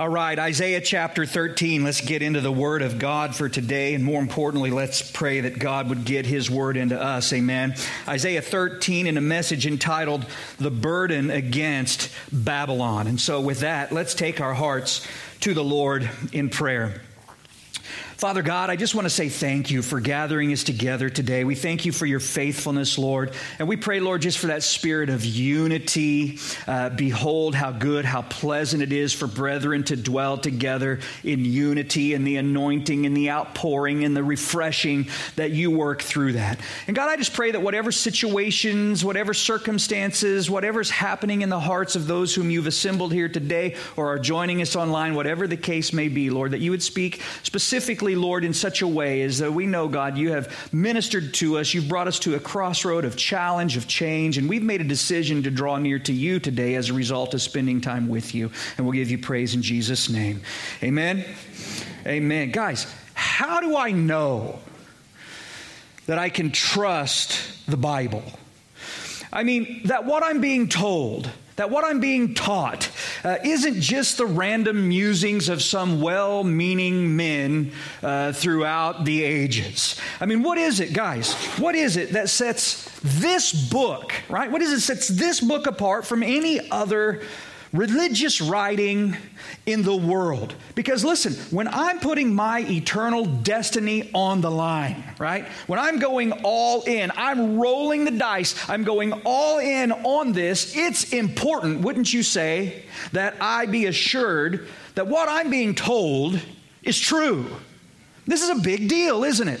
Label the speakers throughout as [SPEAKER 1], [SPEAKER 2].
[SPEAKER 1] All right, Isaiah chapter 13. Let's get into the word of God for today. And more importantly, let's pray that God would get his word into us. Amen. Isaiah 13 in a message entitled The Burden Against Babylon. And so, with that, let's take our hearts to the Lord in prayer. Father God, I just want to say thank you for gathering us together today. We thank you for your faithfulness, Lord. And we pray, Lord, just for that spirit of unity. Uh, behold, how good, how pleasant it is for brethren to dwell together in unity and the anointing and the outpouring and the refreshing that you work through that. And God, I just pray that whatever situations, whatever circumstances, whatever's happening in the hearts of those whom you've assembled here today or are joining us online, whatever the case may be, Lord, that you would speak specifically Lord, in such a way as that we know, God, you have ministered to us. You've brought us to a crossroad of challenge, of change, and we've made a decision to draw near to you today as a result of spending time with you. And we'll give you praise in Jesus' name. Amen. Amen. Guys, how do I know that I can trust the Bible? I mean, that what I'm being told, that what I'm being taught uh, isn't just the random musings of some well meaning men uh, throughout the ages. I mean, what is it, guys? What is it that sets this book, right? What is it sets this book apart from any other religious writing in the world. Because listen, when I'm putting my eternal destiny on the line, right? When I'm going all in, I'm rolling the dice, I'm going all in on this, it's important, wouldn't you say, that I be assured that what I'm being told is true. This is a big deal, isn't it?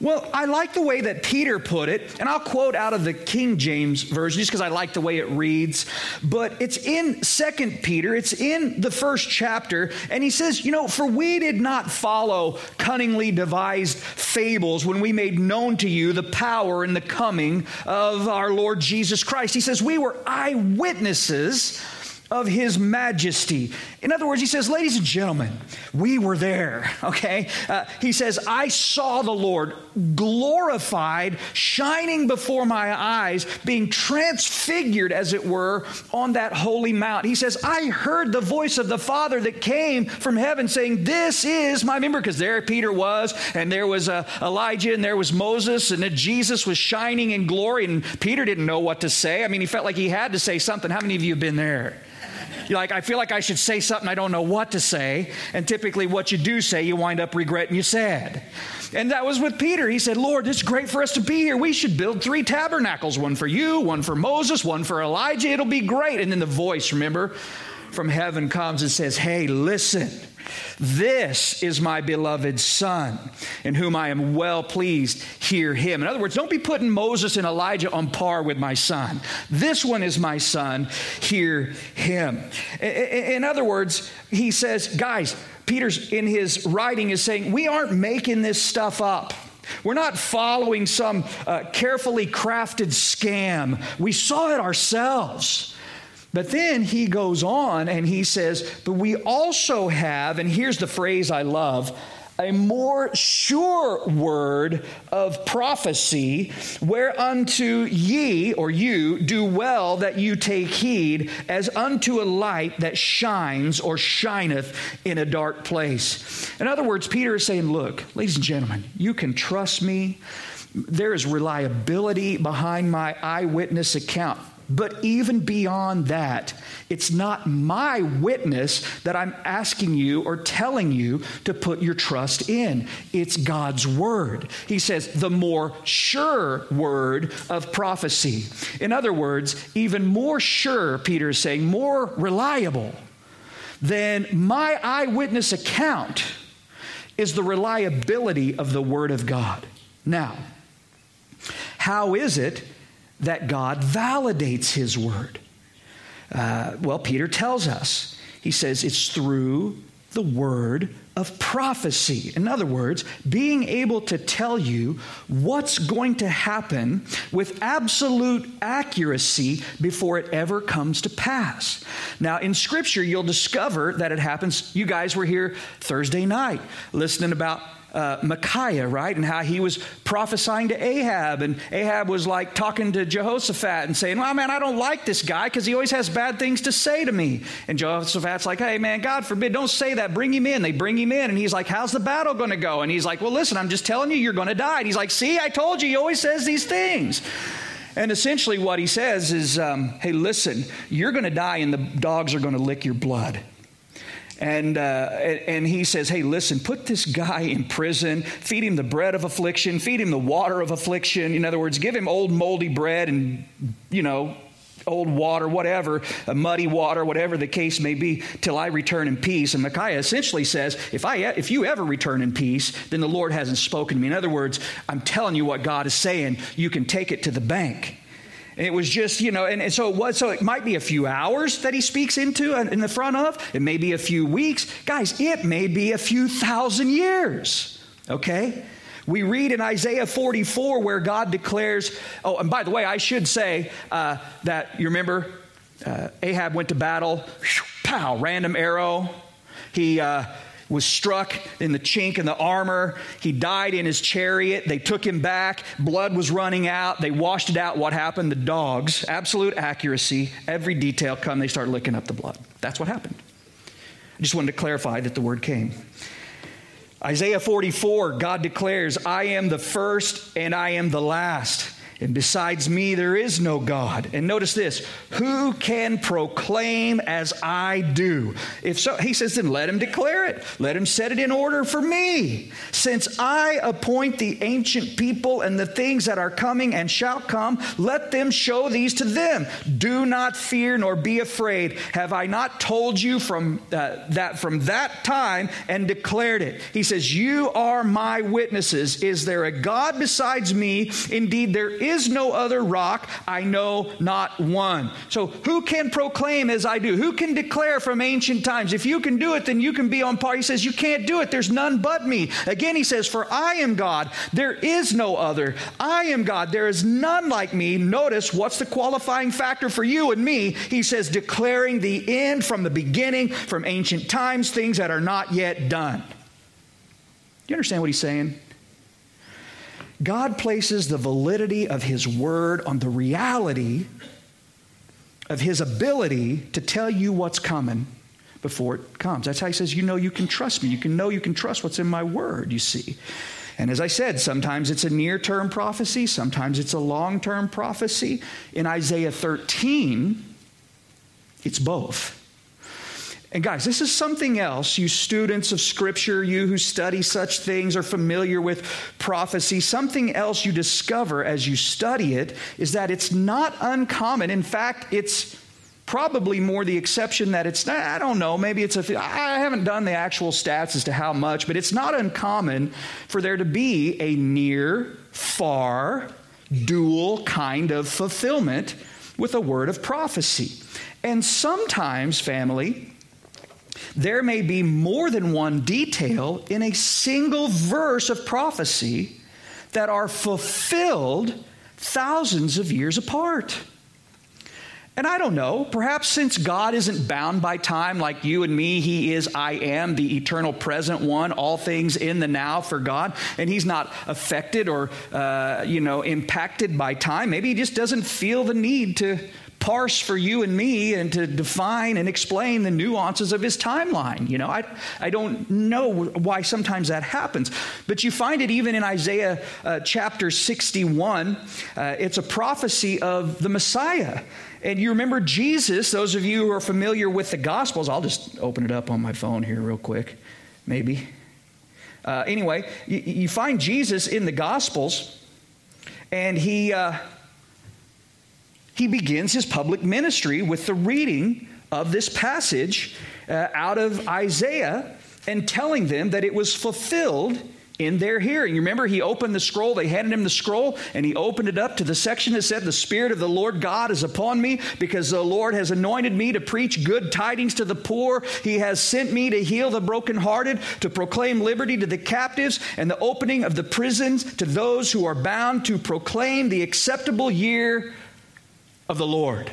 [SPEAKER 1] Well, I like the way that Peter put it, and I'll quote out of the King James Version just because I like the way it reads. But it's in Second Peter, it's in the first chapter, and he says, You know, for we did not follow cunningly devised fables when we made known to you the power and the coming of our Lord Jesus Christ. He says, We were eyewitnesses of his majesty. In other words, he says, Ladies and gentlemen, we were there, okay? Uh, he says, I saw the Lord glorified, shining before my eyes, being transfigured, as it were, on that holy mount. He says, I heard the voice of the Father that came from heaven saying, This is my member, because there Peter was, and there was uh, Elijah, and there was Moses, and Jesus was shining in glory, and Peter didn't know what to say. I mean, he felt like he had to say something. How many of you have been there? Like, I feel like I should say something, I don't know what to say. And typically, what you do say, you wind up regretting you said. And that was with Peter. He said, Lord, it's great for us to be here. We should build three tabernacles one for you, one for Moses, one for Elijah. It'll be great. And then the voice, remember, from heaven comes and says, Hey, listen. This is my beloved Son, in whom I am well pleased. Hear him. In other words, don't be putting Moses and Elijah on par with my son. This one is my son. Hear him. In other words, he says, guys, Peter's in his writing is saying, we aren't making this stuff up. We're not following some uh, carefully crafted scam. We saw it ourselves. But then he goes on and he says, But we also have, and here's the phrase I love, a more sure word of prophecy, whereunto ye, or you, do well that you take heed, as unto a light that shines or shineth in a dark place. In other words, Peter is saying, Look, ladies and gentlemen, you can trust me. There is reliability behind my eyewitness account. But even beyond that, it's not my witness that I'm asking you or telling you to put your trust in. It's God's word. He says, the more sure word of prophecy. In other words, even more sure, Peter is saying, more reliable than my eyewitness account is the reliability of the word of God. Now, how is it that God validates his word? Uh, well, Peter tells us. He says it's through the word of prophecy. In other words, being able to tell you what's going to happen with absolute accuracy before it ever comes to pass. Now, in Scripture, you'll discover that it happens. You guys were here Thursday night listening about uh, Micaiah, right? And how he was prophesying to Ahab. And Ahab was like talking to Jehoshaphat and saying, Well, man, I don't like this guy because he always has bad things to say to me. And Jehoshaphat's like, Hey, man, God forbid, don't say that. Bring him in. They bring him in. And he's like, How's the battle going to go? And he's like, Well, listen, I'm just telling you, you're going to die. And he's like, See, I told you, he always says these things. And essentially, what he says is, um, Hey, listen, you're going to die and the dogs are going to lick your blood. And, uh, and he says, Hey, listen, put this guy in prison, feed him the bread of affliction, feed him the water of affliction. In other words, give him old moldy bread and, you know, old water, whatever, muddy water, whatever the case may be, till I return in peace. And Micaiah essentially says, if, I, if you ever return in peace, then the Lord hasn't spoken to me. In other words, I'm telling you what God is saying. You can take it to the bank. It was just, you know, and, and, so it was, so it might be a few hours that he speaks into in the front of. It may be a few weeks. Guys, it may be a few thousand years. Okay? We read in Isaiah 44 where God declares, oh, and by the way, I should say uh, that you remember uh, Ahab went to battle, pow, random arrow. He, uh, was struck in the chink in the armor. He died in his chariot. They took him back. Blood was running out. They washed it out. What happened? The dogs, absolute accuracy, every detail come, they start licking up the blood. That's what happened. I just wanted to clarify that the word came. Isaiah 44, God declares, I am the first and I am the last. And besides me, there is no God. And notice this who can proclaim as I do? If so, he says, then let him declare it. Let him set it in order for me. Since I appoint the ancient people and the things that are coming and shall come, let them show these to them. Do not fear nor be afraid. Have I not told you from uh, that from that time and declared it? He says, You are my witnesses. Is there a God besides me? Indeed, there is is no other rock, I know not one. So, who can proclaim as I do? Who can declare from ancient times? If you can do it, then you can be on par. He says, You can't do it. There's none but me. Again, he says, For I am God. There is no other. I am God. There is none like me. Notice what's the qualifying factor for you and me? He says, Declaring the end from the beginning, from ancient times, things that are not yet done. Do you understand what he's saying? God places the validity of His Word on the reality of His ability to tell you what's coming before it comes. That's how He says, You know, you can trust me. You can know you can trust what's in my Word, you see. And as I said, sometimes it's a near term prophecy, sometimes it's a long term prophecy. In Isaiah 13, it's both. And guys, this is something else. You students of Scripture, you who study such things, are familiar with prophecy. Something else you discover as you study it is that it's not uncommon. In fact, it's probably more the exception that it's I don't know, maybe it's a, I haven't done the actual stats as to how much, but it's not uncommon for there to be a near, far, dual kind of fulfillment with a word of prophecy. And sometimes, family, there may be more than one detail in a single verse of prophecy that are fulfilled thousands of years apart. And I don't know, perhaps since God isn't bound by time like you and me, He is I am, the eternal present one, all things in the now for God, and He's not affected or, uh, you know, impacted by time. Maybe He just doesn't feel the need to parse for you and me and to define and explain the nuances of his timeline. You know, I, I don't know why sometimes that happens. But you find it even in Isaiah uh, chapter 61. Uh, it's a prophecy of the Messiah. And you remember Jesus, those of you who are familiar with the Gospels, I'll just open it up on my phone here real quick, maybe. Uh, anyway, you, you, find Jesus in the Gospels, and he. He begins his public ministry with the reading of this passage uh, out of Isaiah and telling them that it was fulfilled in their hearing. You remember, he opened the scroll, they handed him the scroll, and he opened it up to the section that said, The Spirit of the Lord God is upon me, because the Lord has anointed me to preach good tidings to the poor. He has sent me to heal the brokenhearted, to proclaim liberty to the captives, and the opening of the prisons to those who are bound, to proclaim the acceptable year of the Lord.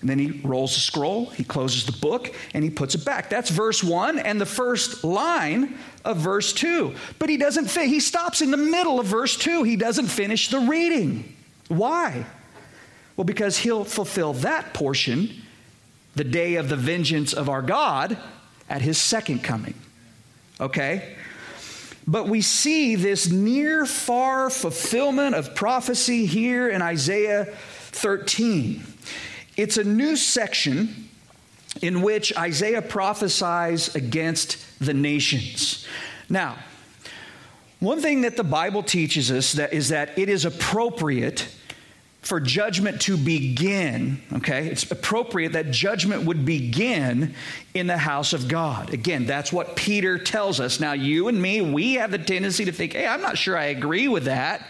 [SPEAKER 1] And then he rolls the scroll, he closes the book, and he puts it back. That's verse 1 and the first line of verse 2. But he doesn't fit. He stops in the middle of verse 2. He doesn't finish the reading. Why? Well, because he'll fulfill that portion the day of the vengeance of our God at his second coming. Okay? But we see this near far fulfillment of prophecy here in Isaiah 13. It's a new section in which Isaiah prophesies against the nations. Now, one thing that the Bible teaches us that is that it is appropriate for judgment to begin, okay? It's appropriate that judgment would begin in the house of God. Again, that's what Peter tells us. Now, you and me, we have the tendency to think, hey, I'm not sure I agree with that.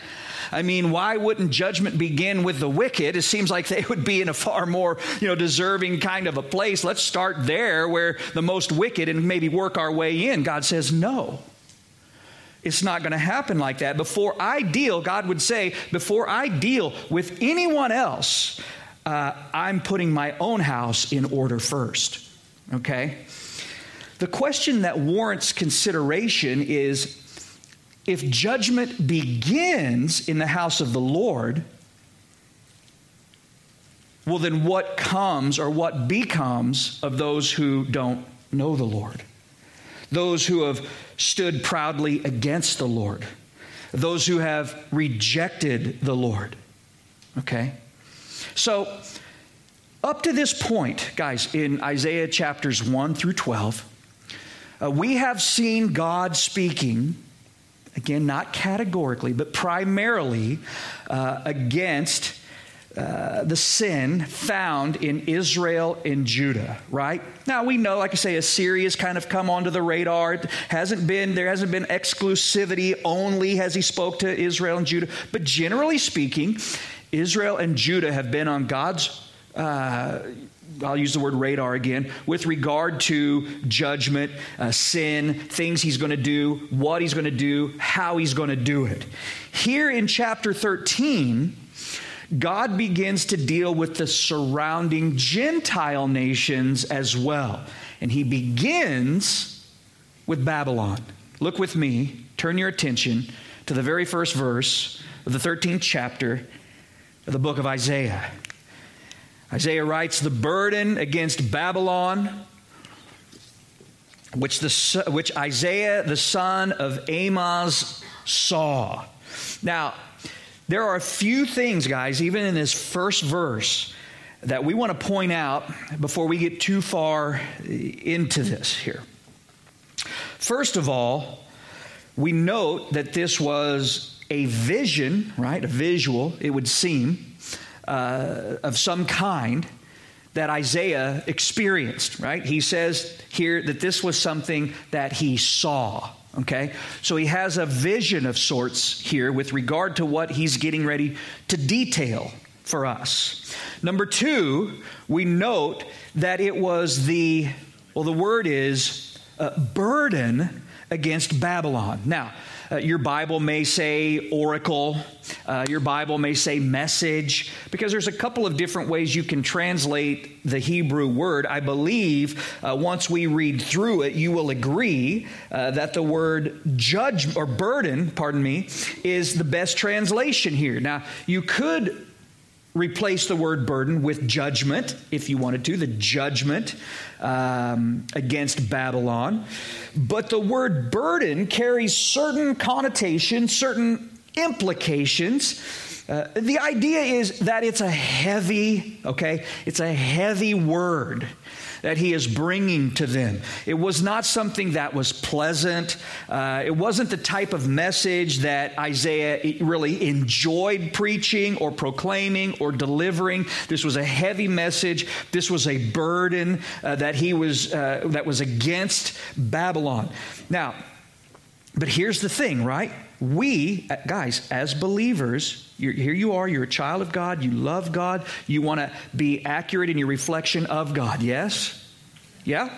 [SPEAKER 1] I mean, why wouldn't judgment begin with the wicked? It seems like they would be in a far more, you know, deserving kind of a place. Let's start there where the most wicked and maybe work our way in. God says, no. It's not going to happen like that. Before I deal, God would say, before I deal with anyone else, uh, I'm putting my own house in order first. Okay? The question that warrants consideration is if judgment begins in the house of the Lord, well, then what comes or what becomes of those who don't know the Lord? Those who have stood proudly against the Lord, those who have rejected the Lord. Okay? So, up to this point, guys, in Isaiah chapters 1 through 12, uh, we have seen God speaking, again, not categorically, but primarily uh, against uh, the sin found in Israel and Judah, right? Now we know, like I say, Assyria's kind of come onto the radar. It hasn't been there hasn't been exclusivity only has he spoke to Israel and Judah, but generally speaking, Israel and Judah have been on God's. Uh, I'll use the word radar again, with regard to judgment, uh, sin, things he's going to do, what he's going to do, how he's going to do it. Here in chapter 13, God begins to deal with the surrounding Gentile nations as well. And he begins with Babylon. Look with me, turn your attention to the very first verse of the 13th chapter of the book of Isaiah. Isaiah writes, The burden against Babylon, which, the, which Isaiah the son of Amoz saw. Now, there are a few things, guys, even in this first verse, that we want to point out before we get too far eh, into this here. First of all, we note that this was a vision, right? A visual, it would seem, uh, of some kind that Isaiah experienced, right? He says here that this was something that he saw. Okay? So he has a vision of sorts here with regard to what he's getting ready to detail for us. Number two, we note that it was the, well, the word is uh, burden against Babylon. Now, uh, your Bible may say oracle, uh, your Bible may say message, because there's a couple of different ways you can translate the Hebrew word. I believe uh, once we read through it, you will agree uh, that the word judge or burden, pardon me, is the best translation here. Now, you could replace the word burden with judgment, if you wanted to, the judgment um, against Babylon. But the word burden carries certain connotations, certain implications. Uh, the idea is that it's a heavy, okay, it's a heavy word that he is bringing to them. It was not something that was pleasant. Uh, it wasn't the type of message that Isaiah really enjoyed preaching or proclaiming or delivering. This was a heavy message. This was a burden uh, that he was uh, that was against Babylon. Now, but here's the thing, right? We, uh, guys, as believers, here you are, you're a child of God, you love God, you want to be accurate in your reflection of God, yes? Yeah?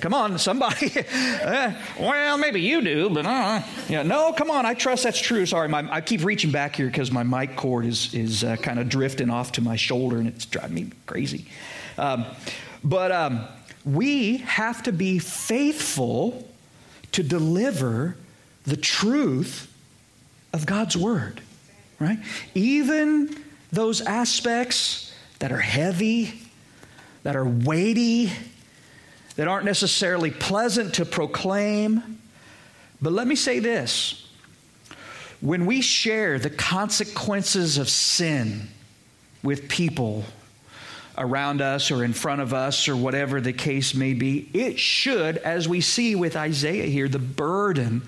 [SPEAKER 1] Come on, somebody. uh, well, maybe you do, but uh, yeah, no, come on. I trust that's true. Sorry, my, I keep reaching back here because my mic cord is is uh, kind of drifting off to my shoulder, and it's driving me crazy. Um, but um, we have to be faithful to deliver the truth of God's word, right? Even those aspects that are heavy, that are weighty, that aren't necessarily pleasant to proclaim. But let me say this when we share the consequences of sin with people around us or in front of us or whatever the case may be, it should, as we see with Isaiah here, the burden,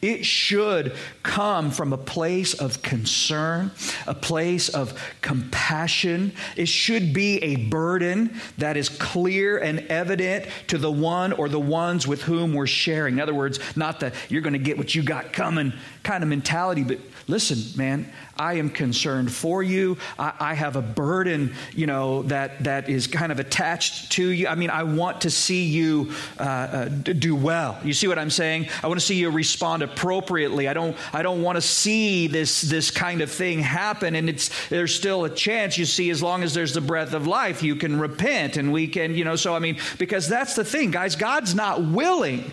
[SPEAKER 1] it should come from a place of concern, a place of compassion. It should be a burden that is clear and evident to the one or the ones with whom we're sharing. In other words, not the you're going to get what you got coming kind of mentality, but listen, man, I am concerned for you. I, I, have a burden, you know, that, that is kind of attached to you. I mean, I want to see you uh, uh, do well. You see what I'm saying? I want to see you respond appropriately. I don't, I don't want to see this, this kind of thing happen. And it's, there's still a chance, you see, as long as there's the breath of life, you can repent and we can, you know, so I mean, because that's the thing, guys, God's not willing.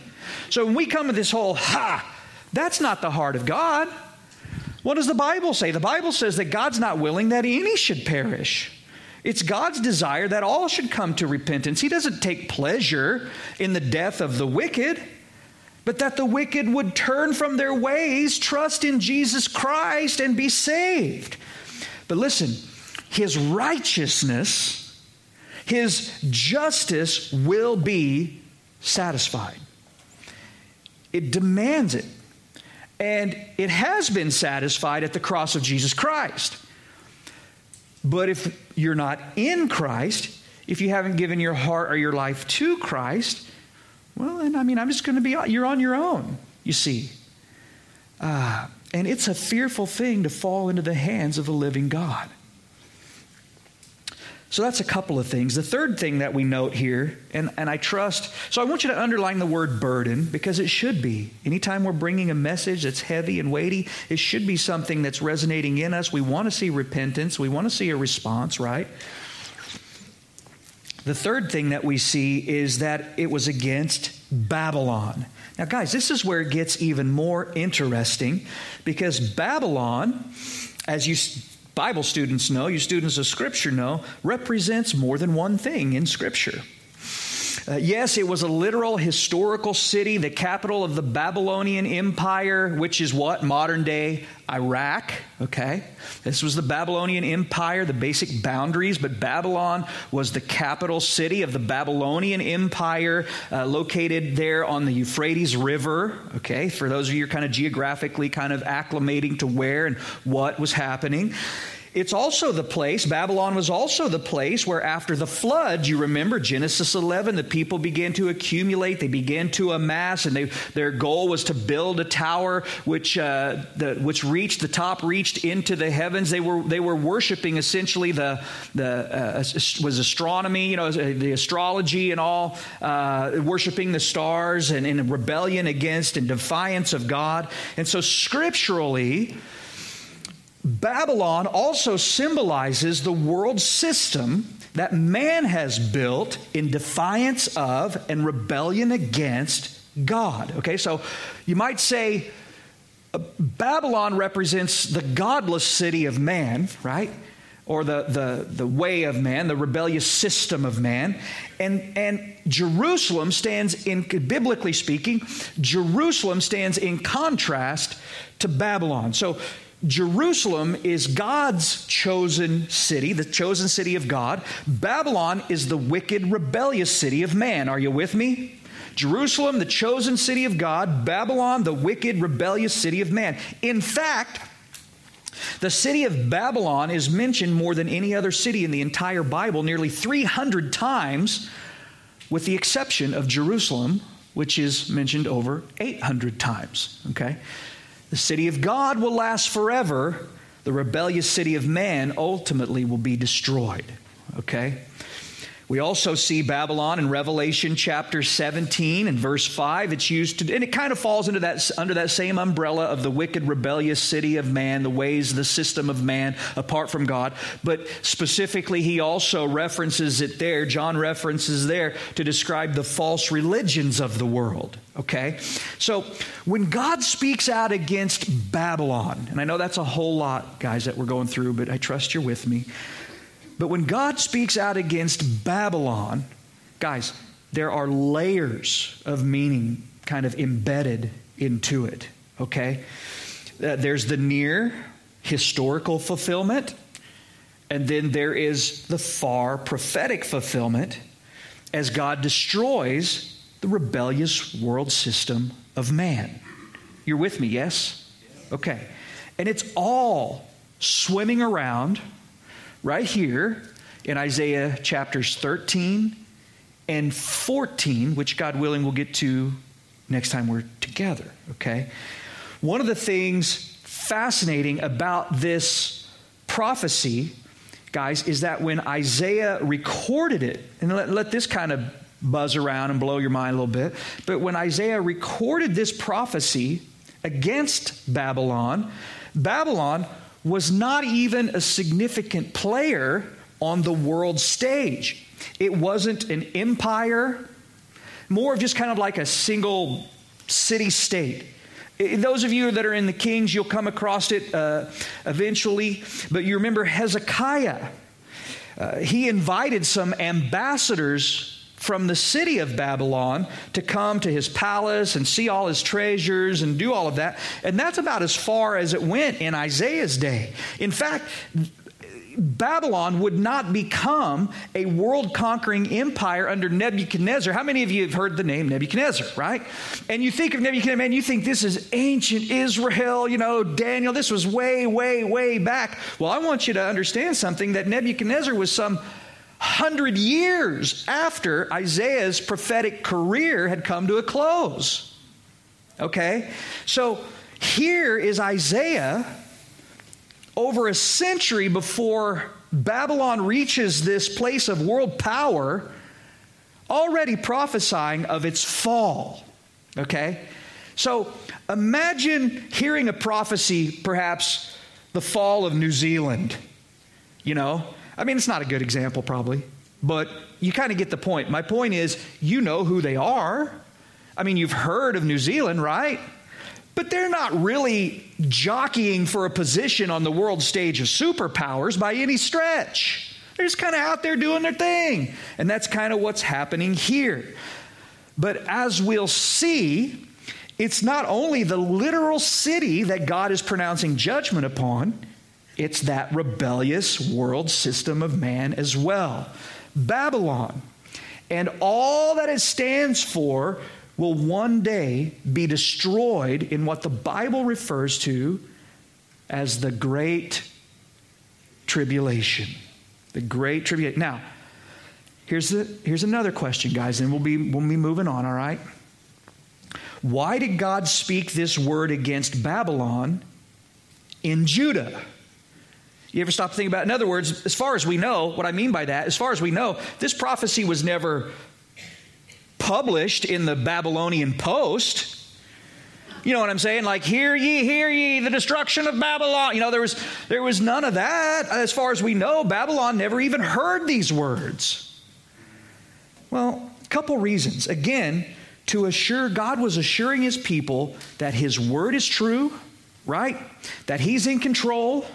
[SPEAKER 1] So when we come to this whole, ha, that's not the heart of God. What does the Bible say? The Bible says that God's not willing that any should perish. It's God's desire that all should come to repentance. He doesn't take pleasure in the death of the wicked, but that the wicked would turn from their ways, trust in Jesus Christ, and be saved. But listen, his righteousness, his justice will be satisfied. It demands it. And it has been satisfied at the cross of Jesus Christ. But if you're not in Christ, if you haven't given your heart or your life to Christ, well, then, I mean, I'm just going to be, you're on your own, you see. Uh, and it's a fearful thing to fall into the hands of the living God. So that's a couple of things. The third thing that we note here, and, and I trust, so I want you to underline the word burden because it should be. Anytime we're bringing a message that's heavy and weighty, it should be something that's resonating in us. We want to see repentance, we want to see a response, right? The third thing that we see is that it was against Babylon. Now, guys, this is where it gets even more interesting because Babylon, as you Bible students know, you students of Scripture know, represents more than one thing in Scripture. Uh, yes, it was a literal historical city, the capital of the Babylonian Empire, which is what? Modern day Iraq. Okay? This was the Babylonian Empire, the basic boundaries, but Babylon was the capital city of the Babylonian Empire, uh, located there on the Euphrates River. Okay? For those of you who are kind of geographically kind of acclimating to where and what was happening. It's also the place, Babylon was also the place where after the flood, you remember Genesis 11, the people began to accumulate, they began to amass, and they, their goal was to build a tower which, uh, the, which reached, the top reached into the heavens. They were, they were worshiping essentially the, the uh, was astronomy, you know, the astrology and all, uh, worshiping the stars and in rebellion against and defiance of God. And so scripturally, Babylon also symbolizes the world system that man has built in defiance of and rebellion against God. Okay, so you might say uh, Babylon represents the godless city of man, right? Or the, the, the way of man, the rebellious system of man. And, and Jerusalem stands in, biblically speaking, Jerusalem stands in contrast to Babylon. So Jerusalem is God's chosen city, the chosen city of God. Babylon is the wicked, rebellious city of man. Are you with me? Jerusalem, the chosen city of God. Babylon, the wicked, rebellious city of man. In fact, the city of Babylon is mentioned more than any other city in the entire Bible, nearly 300 times, with the exception of Jerusalem, which is mentioned over 800 times. Okay? The city of God will last forever. The rebellious city of man ultimately will be destroyed. Okay? We also see Babylon in Revelation chapter 17 and verse 5. It's used to, and it kind of falls into that, under that same umbrella of the wicked, rebellious city of man, the ways, the system of man apart from God. But specifically, he also references it there. John references there to describe the false religions of the world. Okay? So when God speaks out against Babylon, and I know that's a whole lot, guys, that we're going through, but I trust you're with me. But when God speaks out against Babylon, guys, there are layers of meaning kind of embedded into it, okay? Uh, there's the near historical fulfillment, and then there is the far prophetic fulfillment as God destroys the rebellious world system of man. You're with me, yes? Okay. And it's all swimming around right here in Isaiah chapters 13 and 14, which God willing we'll get to next time we're together, okay? One of the things fascinating about this prophecy, guys, is that when Isaiah recorded it, and let, let this kind of buzz around and blow your mind a little bit, but when Isaiah recorded this prophecy against Babylon, Babylon was not even a significant player on the world stage. It wasn't an empire, more of just kind of like a single city state. Those of you that are in the Kings, you'll come across it uh, eventually. But you remember Hezekiah. Uh, he invited some ambassadors from the city of Babylon to come to his palace and see all his treasures and do all of that. And that's about as far as it went in Isaiah's day. In fact, Babylon would not become a world conquering empire under Nebuchadnezzar. How many of you have heard the name Nebuchadnezzar, right? And you think of Nebuchadnezzar, man, you think this is ancient Israel, you know, Daniel, this was way, way, way back. Well, I want you to understand something that Nebuchadnezzar was some hundred years after Isaiah's prophetic career had come to a close. Okay? So here is Isaiah over a century before Babylon reaches this place of world power, already prophesying of its fall. Okay? So imagine hearing a prophecy, perhaps the fall of New Zealand. You know, I mean, it's not a good example, probably, but you kind of get the point. My point is, you know who they are. I mean, you've heard of New Zealand, right? But they're not really jockeying for a position on the world stage of superpowers by any stretch. They're just kind of out there doing their thing. And that's kind of what's happening here. But as we'll see, it's not only the literal city that God is pronouncing judgment upon, it's that rebellious world system of man as well. Babylon and all that it stands for will one day be destroyed in what the Bible refers to as the Great Tribulation. The Great Tribulation. Now, here's, the, here's another question, guys, and we'll be, we'll be moving on, all right? Why did God speak this word against Babylon in Judah? You ever stop to think about it? In other words, as far as we know, what I mean by that, as far as we know, this prophecy was never published in the Babylonian Post. You know what I'm saying? Like, hear ye, hear ye, the destruction of Babylon. You know, there was, there was none of that. As far as we know, Babylon never even heard these words. Well, a couple reasons. Again, to assure, God was assuring his people that his word is true, right? That he's in control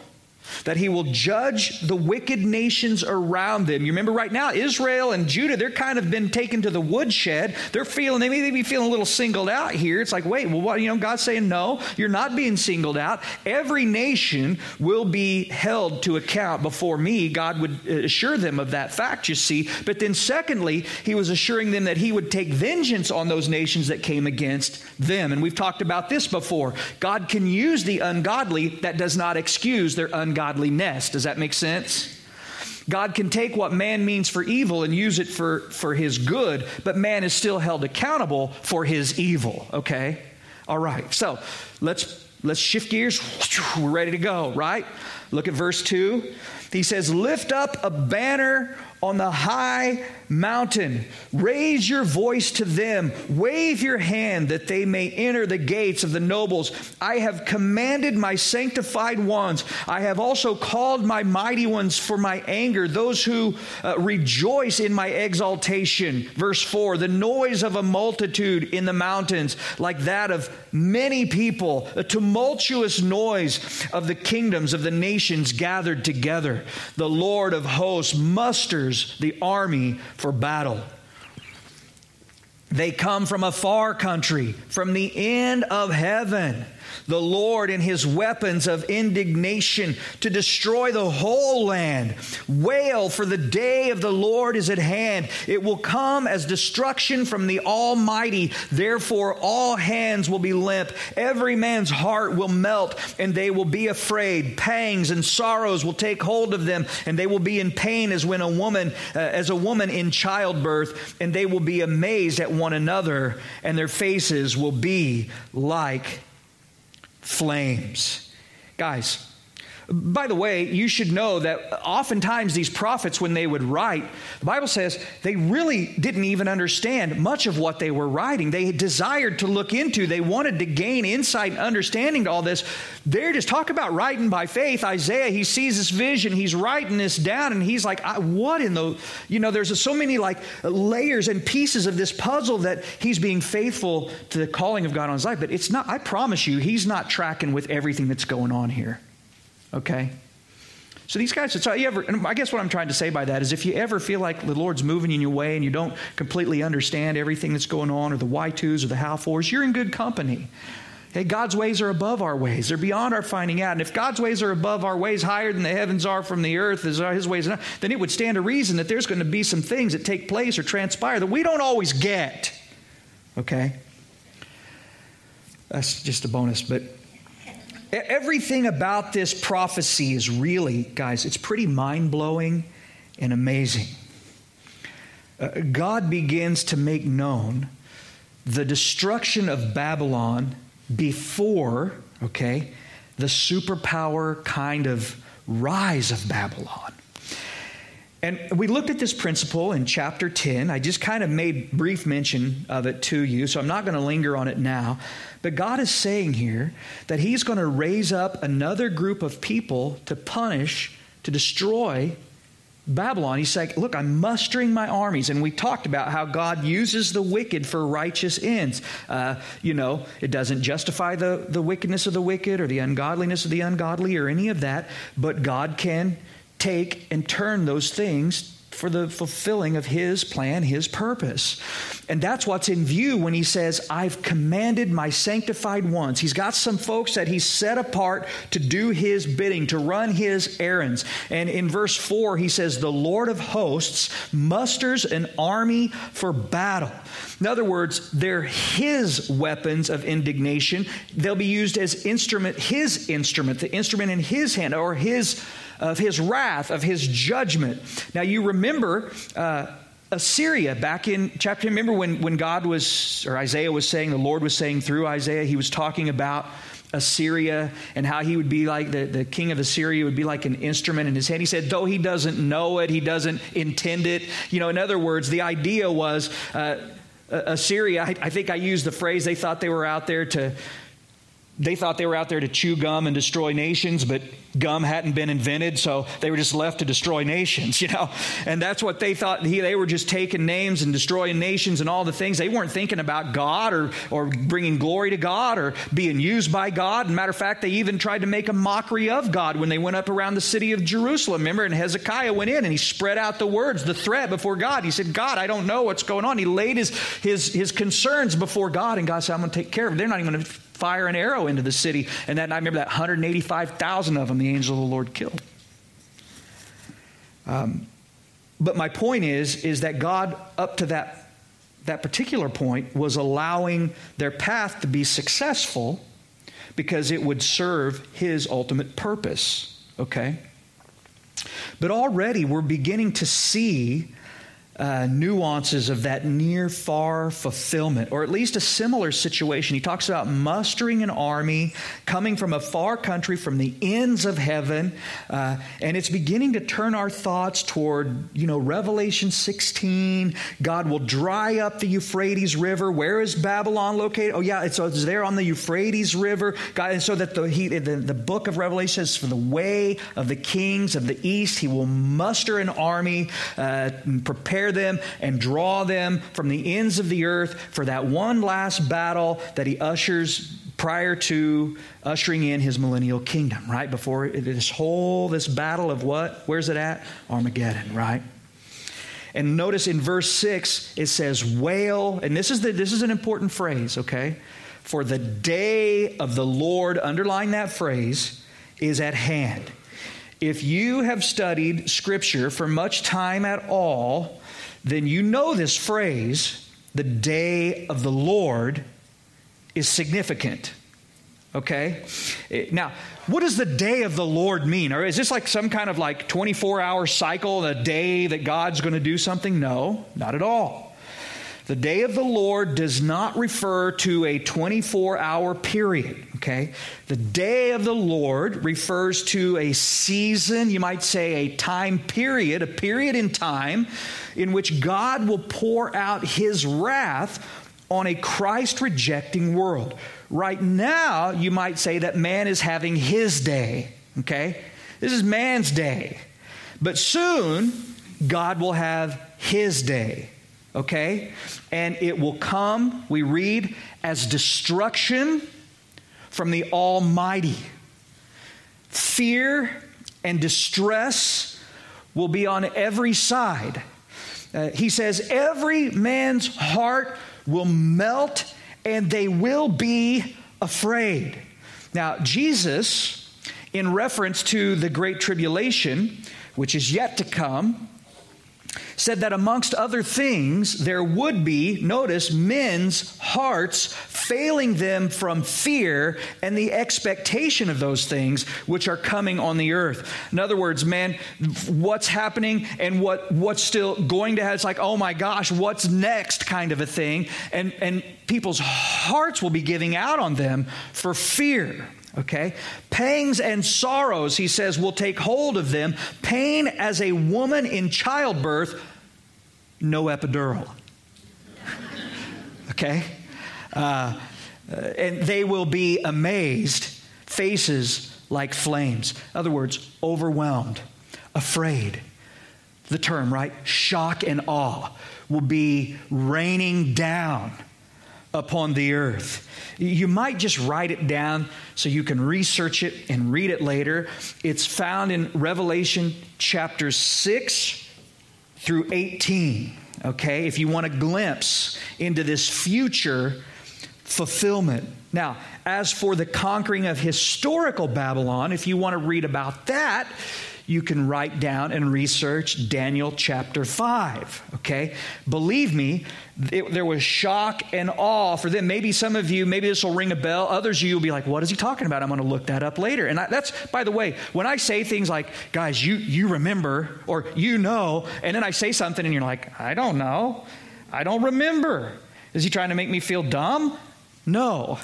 [SPEAKER 1] that he will judge the wicked nations around them. You remember right now, Israel and Judah, they're kind of been taken to the woodshed. They're feeling, they may be feeling a little singled out here. It's like, wait, well, what, you know, God's saying, no, you're not being singled out. Every nation will be held to account before me. God would uh, assure them of that fact, you see. But then, secondly, he was assuring them that he would take vengeance on those nations that came against them. And we've talked about this before. God can use the ungodly, that does not excuse their ungodly ungodliness. Does that make sense? God can take what man means for evil and use it for, for his good, but man is still held accountable for his evil, okay? All right, so let's let's shift gears. We're ready to go, right? Look at verse 2. He says, Lift up a banner on the high mountain. Raise your voice to them. Wave your hand that they may enter the gates of the nobles. I have commanded my sanctified ones. I have also called my mighty ones for my anger, those who uh, rejoice in my exaltation. Verse 4 The noise of a multitude in the mountains, like that of many people, a tumultuous noise of the kingdoms of the nations gathered together. The Lord of hosts musters the army for battle. They come from a far country, from the end of heaven the Lord and his weapons of indignation to destroy the whole land. Wail, for the day of the Lord is at hand. It will come as destruction from the Almighty. Therefore, all hands will be limp. Every man's heart will melt, and they will be afraid. Pangs and sorrows will take hold of them, and they will be in pain as when a woman, uh, as a woman in childbirth, and they will be amazed at one another, and their faces will be like flames. Guys, by the way, you should know that oftentimes these prophets, when they would write, the Bible says they really didn't even understand much of what they were writing. They desired to look into, they wanted to gain insight and understanding to all this. They're just talk about writing by faith. Isaiah, he sees this vision, he's writing this down, and he's like, What in the, you know, there's so many like layers and pieces of this puzzle that he's being faithful to the calling of God on his life. But it's not, I promise you, he's not tracking with everything that's going on here. Okay? So these guys, so you ever, I guess what I'm trying to say by that is if you ever feel like the Lord's moving in your way and you don't completely understand everything that's going on or the why twos or the how fours, you're in good company. Hey, God's ways are above our ways. They're beyond our finding out. And if God's ways are above our ways, higher than the heavens are from the earth, are his ways, then it would stand to reason that there's going to be some things that take place or transpire that we don't always get. Okay? That's just a bonus. But Everything about this prophecy is really, guys, it's pretty mind blowing and amazing. Uh, God begins to make known the destruction of Babylon before, okay, the superpower kind of rise of Babylon. And we looked at this principle in chapter 10. I just kind of made brief mention of it to you, so I'm not going to linger on it now. But God is saying here that He's going to raise up another group of people to punish, to destroy Babylon. He's like, Look, I'm mustering my armies. And we talked about how God uses the wicked for righteous ends. Uh, you know, it doesn't justify the, the wickedness of the wicked or the ungodliness of the ungodly or any of that, but God can take and turn those things for the fulfilling of his plan, his purpose. And that's what's in view when he says, I've commanded my sanctified ones. He's got some folks that he's set apart to do his bidding, to run his errands. And in verse 4, he says, The Lord of hosts musters an army for battle. In other words, they're his weapons of indignation. They'll be used as instrument, his instrument, the instrument in his hand, or his of his wrath, of his judgment. Now, you remember. Uh, Assyria, back in chapter, remember when, when God was, or Isaiah was saying, the Lord was saying through Isaiah, he was talking about Assyria and how he would be like the, the king of Assyria would be like an instrument in his hand. He said, though he doesn't know it, he doesn't intend it. You know, in other words, the idea was uh, Assyria, I, I think I used the phrase, they thought they were out there to they thought they were out there to chew gum and destroy nations, but gum hadn't been invented, so they were just left to destroy nations, you know? And that's what they thought. They were just taking names and destroying nations and all the things. They weren't thinking about God or, or bringing glory to God or being used by God. matter of fact, they even tried to make a mockery of God when they went up around the city of Jerusalem. Remember, and Hezekiah went in and he spread out the words, the threat before God. He said, God, I don't know what's going on. He laid his, his, his concerns before God, and God said, I'm going to take care of it. They're not even going to fire an arrow into the city. And that I remember that 185,000 of them the angel of the Lord killed. Um, but my point is, is that God, up to that, that particular point, was allowing their path to be successful because it would serve his ultimate purpose. Okay? But already we're beginning to see uh, nuances of that near far fulfillment, or at least a similar situation. He talks about mustering an army coming from a far country, from the ends of heaven, uh, and it's beginning to turn our thoughts toward, you know, Revelation 16. God will dry up the Euphrates River. Where is Babylon located? Oh, yeah, it's, it's there on the Euphrates River. God, and so that the, he, the, the book of Revelation says, for the way of the kings of the east, he will muster an army, uh, prepare prepare them and draw them from the ends of the earth for that one last battle that he ushers prior to ushering in his millennial kingdom, right? Before this whole, this battle of what? Where's it at? Armageddon, right? And notice in verse 6, it says, wail, and this is, the, this is an important phrase, okay? For the day of the Lord, underline that phrase, is at hand. If you have studied Scripture for much time at all, then you know this phrase, the day of the Lord, is significant. Okay? Eh, now, what does the day of the Lord mean? Or is this like some kind of like 24 hour cycle, a day that God's going to do something? No, not at all. The day of the Lord does not refer to a 24 hour period, okay? The day of the Lord refers to a season, you might say a time period, a period in time in which God will pour out his wrath on a Christ rejecting world. Right now, you might say that man is having his day, okay? This is man's day. But soon, God will have his day okay? And it will come, we read, as destruction from the Almighty. Fear and distress will be on every side. Uh, he says, Every man's heart will melt and they will be afraid. Now, Jesus, in reference to the Great Tribulation, which is yet to come, said that amongst other things, there would be, notice, men's hearts failing them from fear and the expectation of those things which are coming on the earth. In other words, man, what's happening and what, what's still going to happen, it's like, oh my gosh, what's next kind of a thing. And, and people's hearts will be giving out on them for fear okay? Pangs and sorrows, he says, will take hold of them. Pain as a woman in childbirth, no epidural. okay? Uh, and they will be amazed, faces like flames. In other words, overwhelmed, afraid. The term, right? Shock and awe will be raining down upon the earth. You might just write it down so you can research it and read it later. It's found in Revelation chapter 6 through 18. Okay, if you want a glimpse into this future fulfillment. Now, as for the conquering of historical Babylon, if you want to read about that, you can write down and research Daniel chapter 5. Okay? Believe me, it, there was shock and awe for them. Maybe some of you, maybe this will ring a bell. Others you will be like, what is he talking about? I'm going to look that up later. And I, that's, by the way, when I say things like, guys, you, you remember or you know, and then I say something and you're like, I don't know. I don't remember. Is he trying to make me feel dumb? No.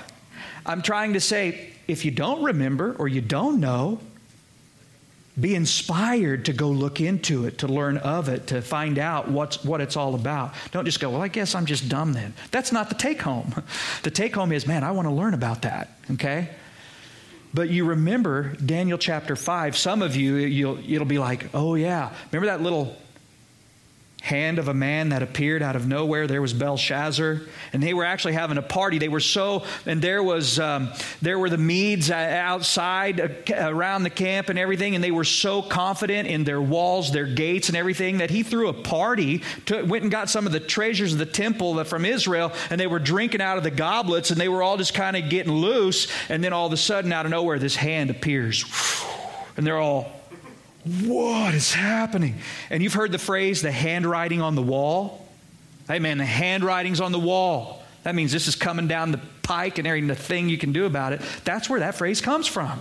[SPEAKER 1] I'm trying to say, if you don't remember or you don't know, be inspired to go look into it, to learn of it, to find out what's, what it's all about. Don't just go, well, I guess I'm just dumb then. That's not the take home. The take home is, man, I want to learn about that, okay? But you remember Daniel chapter 5, some of you, you'll, it'll be like, oh, yeah. Remember that little hand of a man that appeared out of nowhere. There was Belshazzar, and they were actually having a party. They were so, and there was um, there were the Medes outside uh, around the camp and everything, and they were so confident in their walls, their gates, and everything that he threw a party. To, went and got some of the treasures of the temple from Israel, and they were drinking out of the goblets, and they were all just kind of getting loose. And then all of a sudden, out of nowhere, this hand appears, and they're all what is happening? And you've heard the phrase, the handwriting on the wall. Hey, man, the handwriting's on the wall. That means this is coming down the pike and there ain't a thing you can do about it. That's where that phrase comes from.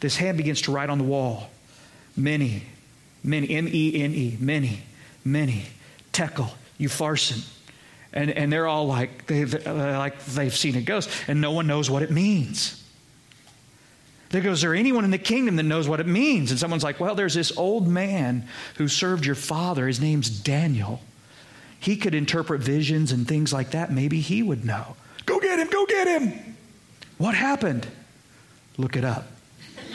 [SPEAKER 1] This hand begins to write on the wall. Mene, mene, M E N E, mene, mene Tekel, Upharsin. And, and they're all like they've, uh, like they've seen a ghost, and no one knows what it means. There goes, there anyone in the kingdom that knows what it means? And someone's like, Well, there's this old man who served your father. His name's Daniel. He could interpret visions and things like that. Maybe he would know. Go get him, go get him. What happened? Look it up.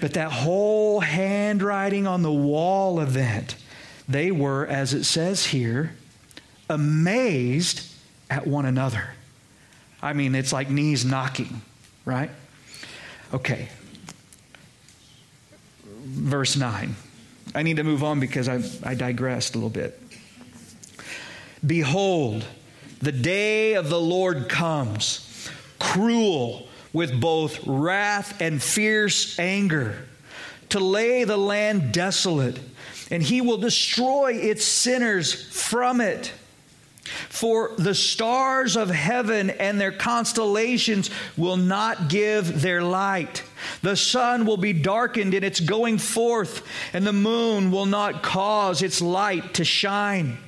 [SPEAKER 1] but that whole handwriting on the wall event, they were, as it says here, amazed at one another. I mean, it's like knees knocking, right? Okay. Verse 9. I need to move on because I, I digressed a little bit. Behold, the day of the Lord comes, cruel with both wrath and fierce anger, to lay the land desolate, and he will destroy its sinners from it. For the stars of heaven and their constellations will not give their light. The sun will be darkened in its going forth, and the moon will not cause its light to shine.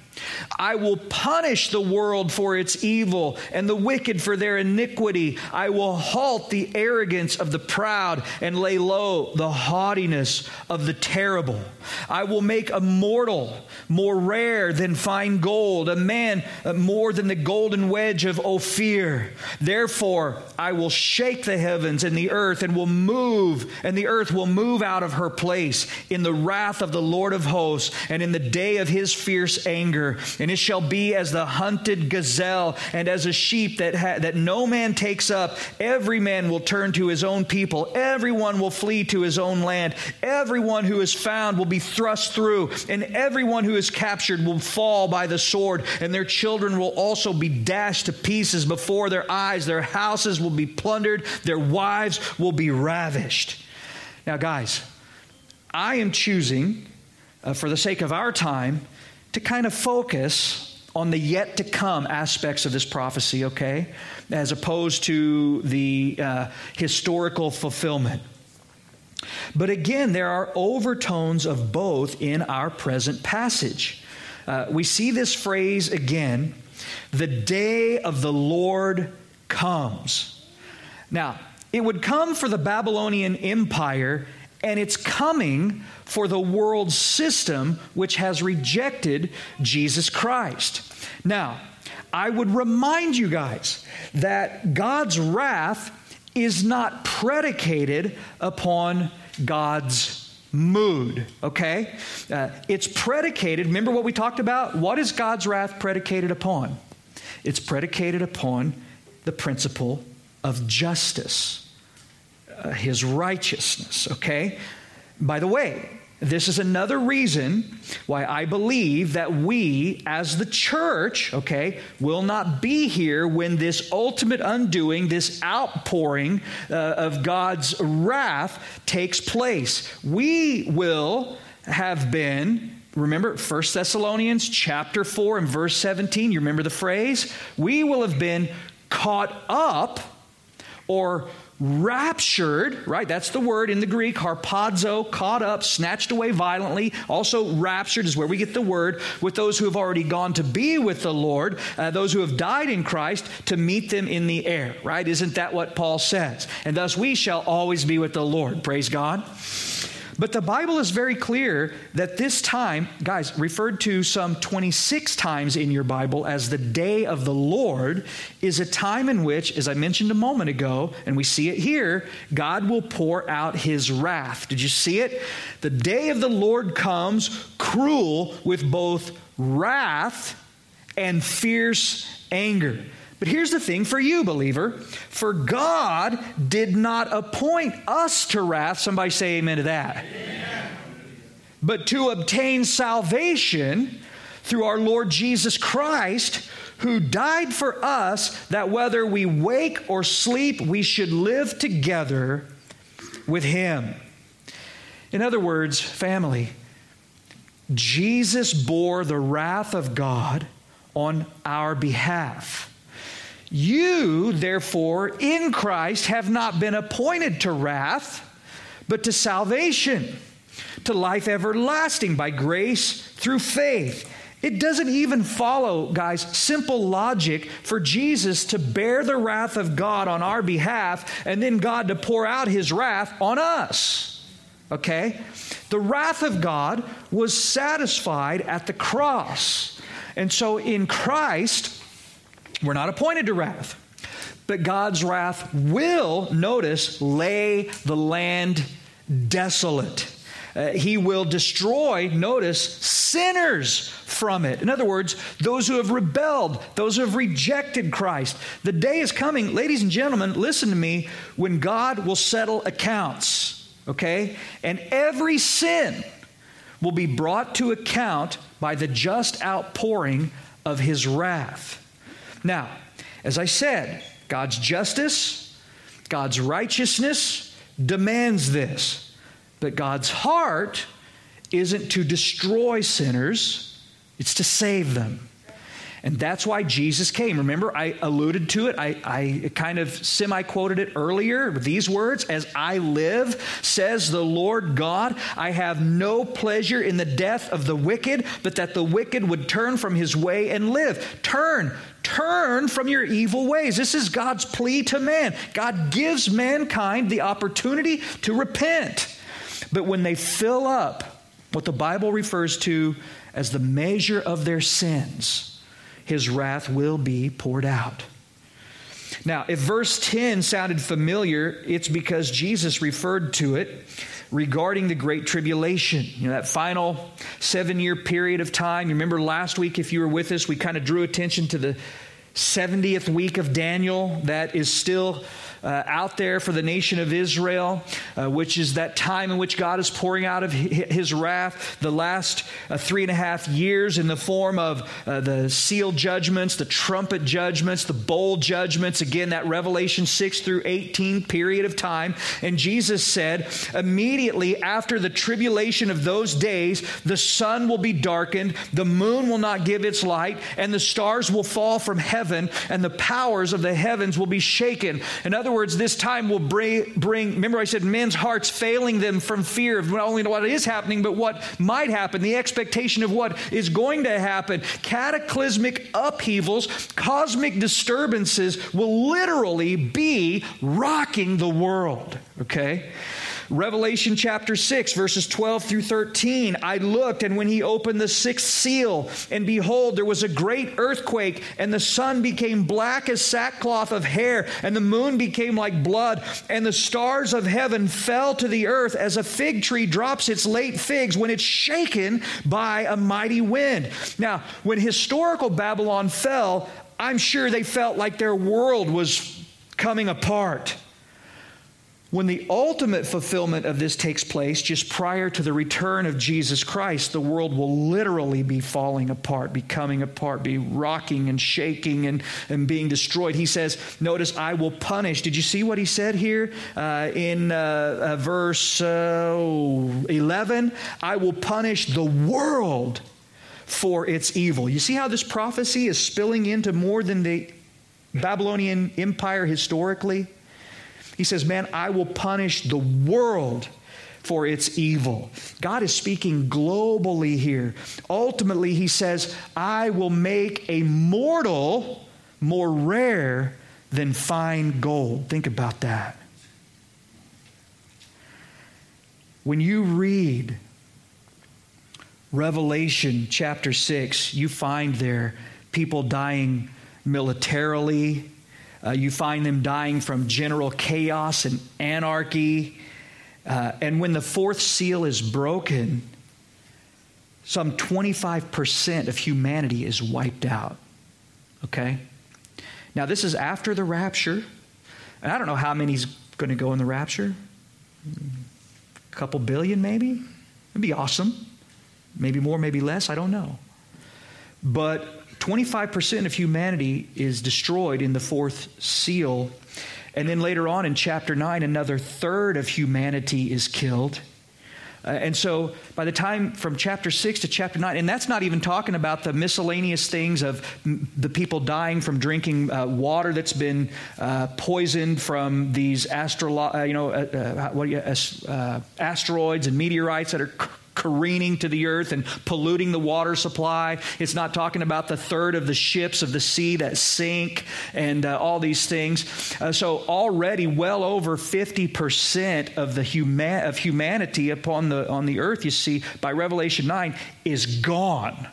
[SPEAKER 1] I will punish the world for its evil and the wicked for their iniquity. I will halt the arrogance of the proud and lay low the haughtiness of the terrible. I will make a mortal more rare than fine gold, a man more than the golden wedge of Ophir. Therefore, I will shake the heavens and the earth and will move, and the earth will move out of her place in the wrath of the Lord of hosts and in the day of his fierce anger. And it shall be as the hunted gazelle and as a sheep that, ha- that no man takes up. Every man will turn to his own people. Everyone will flee to his own land. Everyone who is found will be thrust through, and everyone who is captured will fall by the sword, and their children will also be dashed to pieces before their eyes. Their houses will be plundered, their wives will be ravished. Now, guys, I am choosing, uh, for the sake of our time, to kind of focus on the yet to come aspects of this prophecy, okay, as opposed to the uh, historical fulfillment. But again, there are overtones of both in our present passage. Uh, we see this phrase again the day of the Lord comes. Now, it would come for the Babylonian Empire, and it's coming for the world system which has rejected Jesus Christ. Now, I would remind you guys that God's wrath is not predicated upon God's mood, okay? Uh, it's predicated, remember what we talked about? What is God's wrath predicated upon? It's predicated upon the principle of justice, uh, his righteousness, okay? By the way, this is another reason why I believe that we, as the church, okay, will not be here when this ultimate undoing, this outpouring uh, of God's wrath takes place. We will have been remember 1 thessalonians chapter 4 and verse 17 you remember the phrase we will have been caught up or raptured, right? That's the word in the Greek, harpazo, caught up, snatched away violently. Also, raptured is where we get the word with those who have already gone to be with the Lord, uh, those who have died in Christ, to meet them in the air, right? Isn't that what Paul says? And thus we shall always be with the Lord. Praise God. But the Bible is very clear that this time, guys, referred to some 26 times in your Bible as the day of the Lord, is a time in which, as I mentioned a moment ago, and we see it here, God will pour out his wrath. Did you see it? The day of the Lord comes cruel with both wrath and fierce anger. But here's the thing for you, believer. For God did not appoint us to wrath. Somebody say amen to that. But to obtain salvation through our Lord Jesus Christ, who died for us, that whether we wake or sleep, we should live together with Him. In other words, family, Jesus bore the wrath of God on our behalf. You, therefore, in Christ have not been appointed to wrath, but to salvation. to life everlasting by grace through faith. It doesn't even follow, guys, simple logic for Jesus to bear the wrath of God on our behalf and then God to pour out his wrath on us. Okay? The wrath of God was satisfied at the cross. And so in Christ, we're not appointed to wrath. But God's wrath will, notice, lay the land desolate. Uh, he will destroy, notice, sinners from it. In other words, those who have rebelled, those who have rejected Christ. The day is coming, ladies and gentlemen, listen to me, when God will settle accounts, okay? And every sin will be brought to account by the just outpouring of his wrath. Now, as I said, God's justice, God's righteousness demands this. But God's heart isn't to destroy sinners, it's to save them. And that's why Jesus came. Remember, I alluded to it. I, I kind of semi quoted it earlier. These words, as I live, says the Lord God, I have no pleasure in the death of the wicked, but that the wicked would turn from his way and live. Turn, turn from your evil ways. This is God's plea to man. God gives mankind the opportunity to repent. But when they fill up what the Bible refers to as the measure of their sins, his wrath will be poured out. Now, if verse 10 sounded familiar, it's because Jesus referred to it regarding the Great Tribulation. You know, that final seven year period of time. You remember last week, if you were with us, we kind of drew attention to the 70th week of Daniel that is still uh, out there for the nation of Israel, uh, which is that time in which God is pouring out of his wrath, the last uh, three and a half years in the form of uh, the seal judgments, the trumpet judgments, the bowl judgments. Again, that Revelation 6 through 18 period of time. And Jesus said, immediately after the tribulation of those days, the sun will be darkened, the moon will not give its light, and the stars will fall from heaven, and the powers of the heavens will be shaken. In other other words, this time will bring, bring, remember I said men's hearts failing them from fear of not only what is happening, but what might happen, the expectation of what is going to happen. Cataclysmic upheavals, cosmic disturbances will literally be rocking the world, okay? Revelation chapter 6, verses 12 through 13. I looked, and when he opened the sixth seal, and behold, there was a great earthquake, and the sun became black as sackcloth of hair, and the moon became like blood, and the stars of heaven fell to the earth as a fig tree drops its late figs when it's shaken by a mighty wind. Now, when historical Babylon fell, I'm sure they felt like their world was coming apart. When the ultimate fulfillment of this takes place, just prior to the return of Jesus Christ, the world will literally be falling apart, be coming apart, be rocking and shaking and, and being destroyed. He says, Notice, I will punish. Did you see what he said here uh, in uh, uh, verse 11? I will punish the world for its evil. You see how this prophecy is spilling into more than the Babylonian Empire historically? He says, Man, I will punish the world for its evil. God is speaking globally here. Ultimately, he says, I will make a mortal more rare than fine gold. Think about that. When you read Revelation chapter 6, you find there people dying militarily, uh, you find them dying from general chaos and anarchy. Uh, and when the fourth seal is broken, some 25% of humanity is wiped out. Okay? Now, this is after the rapture. And I don't know how many's going to go in the rapture. A couple billion, maybe? It'd be awesome. Maybe more, maybe less. I don't know. But 25% of humanity is destroyed in the fourth seal. And then later on in chapter 9, another third of humanity is killed. Uh, and so by the time from chapter 6 to chapter 9, and that's not even talking about the miscellaneous things of m- the people dying from drinking uh, water that's been uh, poisoned from these astro- uh, you know, uh, uh, what you, asteroids and meteorites that are careening to the earth and polluting the water supply. It's not talking about the third of the ships of the sea that sink and uh, all these things. Uh, so already well over 50% of the huma- of humanity upon the on the earth you see by Revelation 9 is gone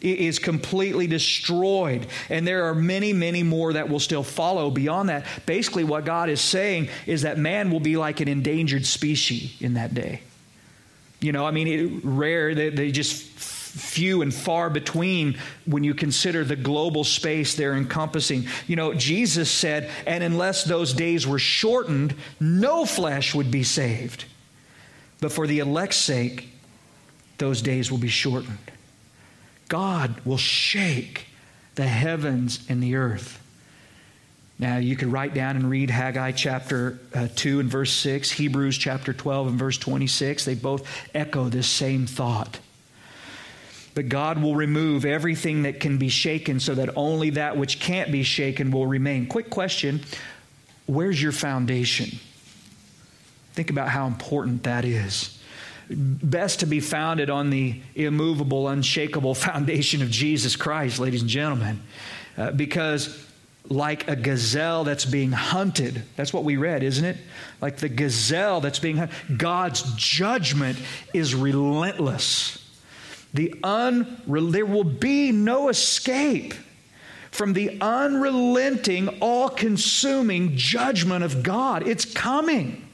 [SPEAKER 1] is completely destroyed. And there are many, many more that will still follow beyond that. Basically, what God is saying is that man will be like an endangered species in that day. You know, I mean, it, rare, they, they just few and far between when you consider the global space they're encompassing. You know, Jesus said, and unless those days were shortened, no flesh would be saved. But for the elect's sake, those days will be shortened. God will shake the heavens and the earth. Now, you could write down and read Haggai chapter uh, 2 and verse 6, Hebrews chapter 12 and verse 26. They both echo this same thought. But God will remove everything that can be shaken so that only that which can't be shaken will remain. Quick question Where's your foundation? Think about how important that is. Best to be founded on the immovable, unshakable foundation of Jesus Christ, ladies and gentlemen. Uh, because like a gazelle that's being hunted. That's what we read, isn't it? Like the gazelle that's being hunted. God's judgment is relentless. The un, there will be no escape from the unrelenting, all consuming judgment of God. It's coming.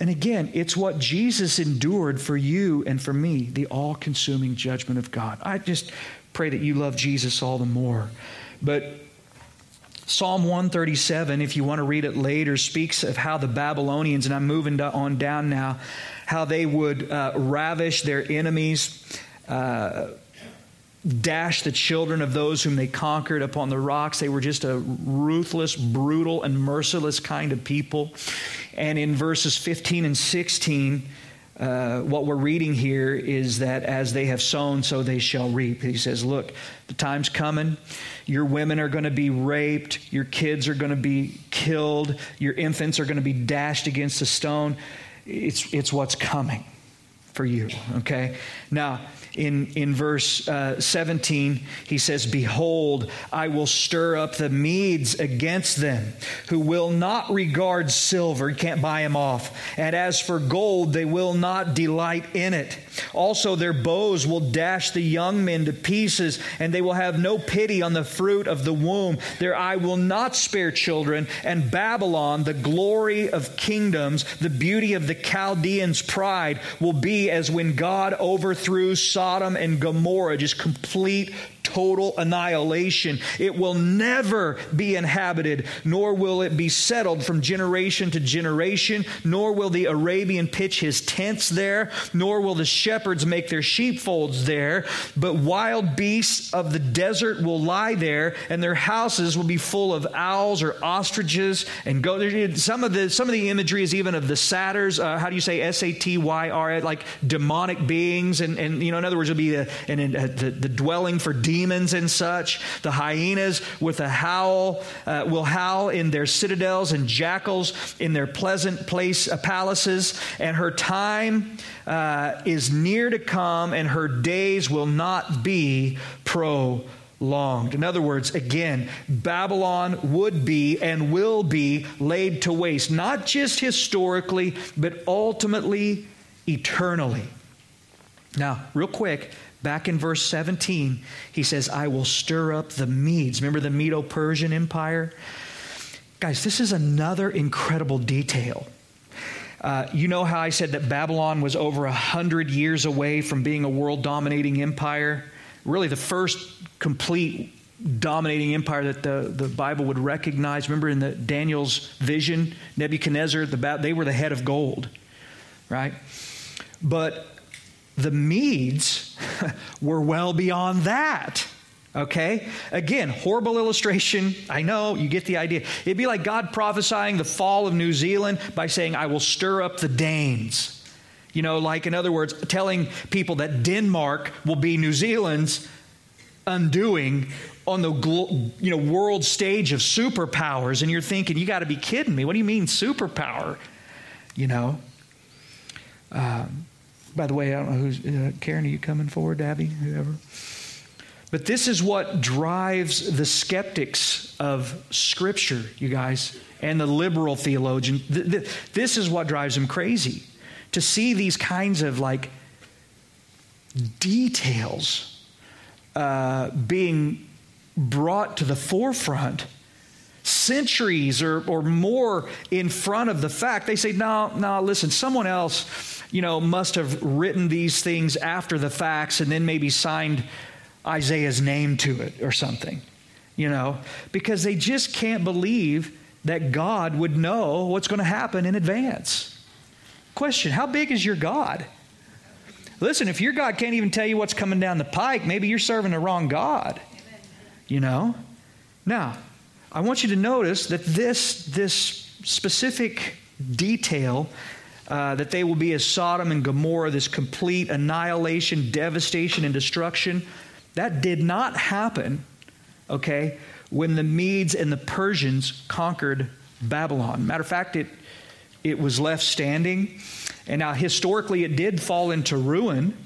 [SPEAKER 1] And again, it's what Jesus endured for you and for me, the all consuming judgment of God. I just pray that you love Jesus all the more. But Psalm 137, if you want to read it later, speaks of how the Babylonians, and I'm moving on down now, how they would uh, ravish their enemies, uh, dash the children of those whom they conquered upon the rocks. They were just a ruthless, brutal, and merciless kind of people. And in verses 15 and 16, uh, what we're reading here is that as they have sown, so they shall reap. He says, Look, the time's coming. Your women are going to be raped. Your kids are going to be killed. Your infants are going to be dashed against a stone. It's, it's what's coming for you, okay? Now, in, in verse uh, 17, he says, Behold, I will stir up the Medes against them, who will not regard silver. You can't buy them off. And as for gold, they will not delight in it. Also, their bows will dash the young men to pieces, and they will have no pity on the fruit of the womb. Their eye will not spare children. And Babylon, the glory of kingdoms, the beauty of the Chaldeans' pride, will be as when God overthrew Sodom and Gomorrah, just complete total annihilation. It will never be inhabited, nor will it be settled from generation to generation, nor will the Arabian pitch his tents there, nor will the shepherds make their sheepfolds there, but wild beasts of the desert will lie there, and their houses will be full of owls or ostriches and go some of the some of the imagery is even of the satyrs. Uh, how do you say s-a-t-y-r like demonic beings. And, and you know in other words it'll be a, a, a, the, the dwelling for demons demons and such. The hyenas with a howl uh, will howl in their citadels, and jackals in their pleasant place uh, palaces. And her time uh, is near to come, and her days will not be prolonged. In other words, again, Babylon would be and will be laid to waste, not just historically, but ultimately, eternally. Now, real quick, Back in verse 17, he says, I will stir up the Medes. Remember the Medo Persian Empire? Guys, this is another incredible detail. Uh, you know how I said that Babylon was over a hundred years away from being a world dominating empire? Really, the first complete dominating empire that the, the Bible would recognize. Remember in the Daniel's vision, Nebuchadnezzar, the, they were the head of gold, right? But the Medes were well beyond that. Okay? Again, horrible illustration. I know, you get the idea. It'd be like God prophesying the fall of New Zealand by saying, I will stir up the Danes. You know, like in other words, telling people that Denmark will be New Zealand's undoing on the you know world stage of superpowers and you're thinking you got to be kidding me what do you mean superpower you know um, by the way i don't know who's uh, karen are you coming forward abby whoever but this is what drives the skeptics of scripture you guys and the liberal theologian this is what drives them crazy to see these kinds of like details uh, being brought to the forefront centuries or, or more in front of the fact. They say, no, no, listen, someone else, you know, must have written these things after the facts and then maybe signed Isaiah's name to it or something, you know, because they just can't believe that God would know what's going to happen in advance. Question How big is your God? Listen, if your God can't even tell you what's coming down the pike, maybe you're serving the wrong God. You know? Now, I want you to notice that this, this specific detail uh, that they will be as Sodom and Gomorrah, this complete annihilation, devastation, and destruction, that did not happen, okay, when the Medes and the Persians conquered Babylon. Matter of fact, it, it was left standing. And now, historically, it did fall into ruin,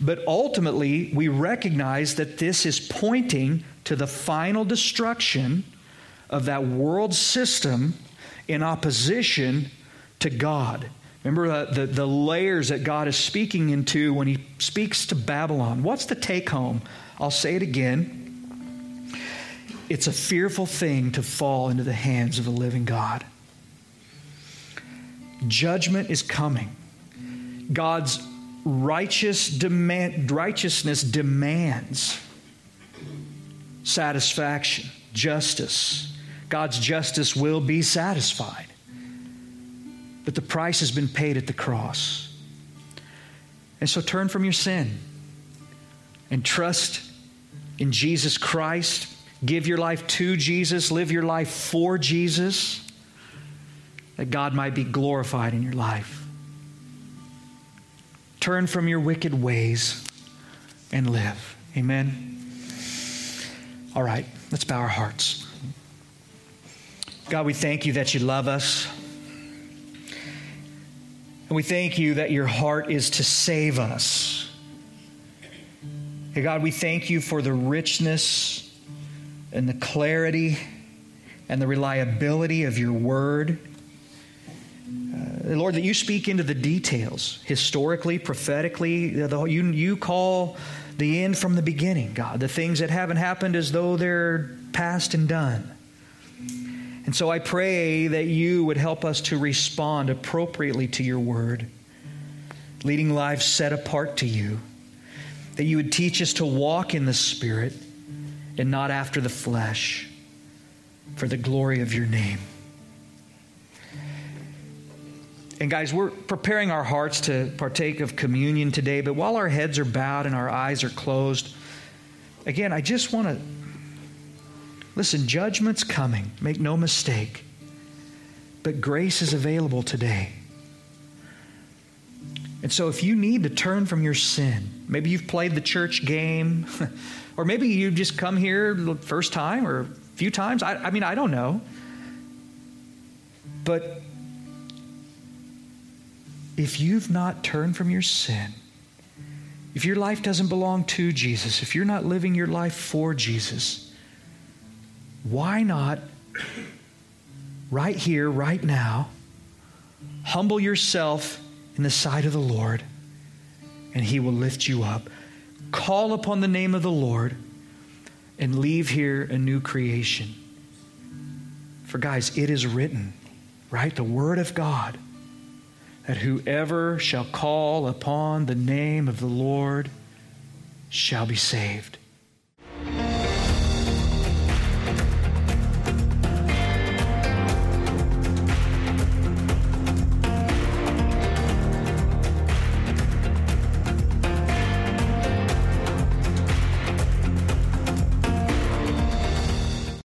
[SPEAKER 1] but ultimately, we recognize that this is pointing to the final destruction of that world system in opposition to God. Remember the, the, the, layers that God is speaking into when He speaks to Babylon. What's the take home? I'll say it again. It's a fearful thing to fall into the hands of the living God. Judgment is coming. God's righteous demand, righteousness demands satisfaction, justice. God's justice will be satisfied. But the price has been paid at the cross. And so turn from your sin and trust in Jesus Christ. Give your life to Jesus. Live your life for Jesus that God might be glorified in your life. Turn from your wicked ways and live. Amen. All right, let's bow our hearts. God, we thank you that you love us. And we thank you that your heart is to save us. Hey, God, we thank you for the richness and the clarity and the reliability of your word. Uh, Lord, that you speak into the details, historically, prophetically. The, you, you call the end from the beginning, God, the things that haven't happened as though they're past and done. And so I pray that you would help us to respond appropriately to your word, leading lives set apart to you, that you would teach us to walk in the Spirit and not after the flesh, for the glory of your name. And guys, we're preparing our hearts to partake of communion today, but while our heads are bowed and our eyes are closed, again, I just want to listen, judgment's coming, make no mistake. But grace is available today. And so if you need to turn from your sin, maybe you've played the church game, or maybe you just come here the first time or a few times. I, I mean, I don't know. But if you've not turned from your sin, if your life doesn't belong to Jesus, if you're not living your life for Jesus, why not right here, right now, humble yourself in the sight of the Lord and He will lift you up? Call upon the name of the Lord and leave here a new creation. For, guys, it is written, right? The Word of God that whoever shall call upon the name of the Lord shall be saved.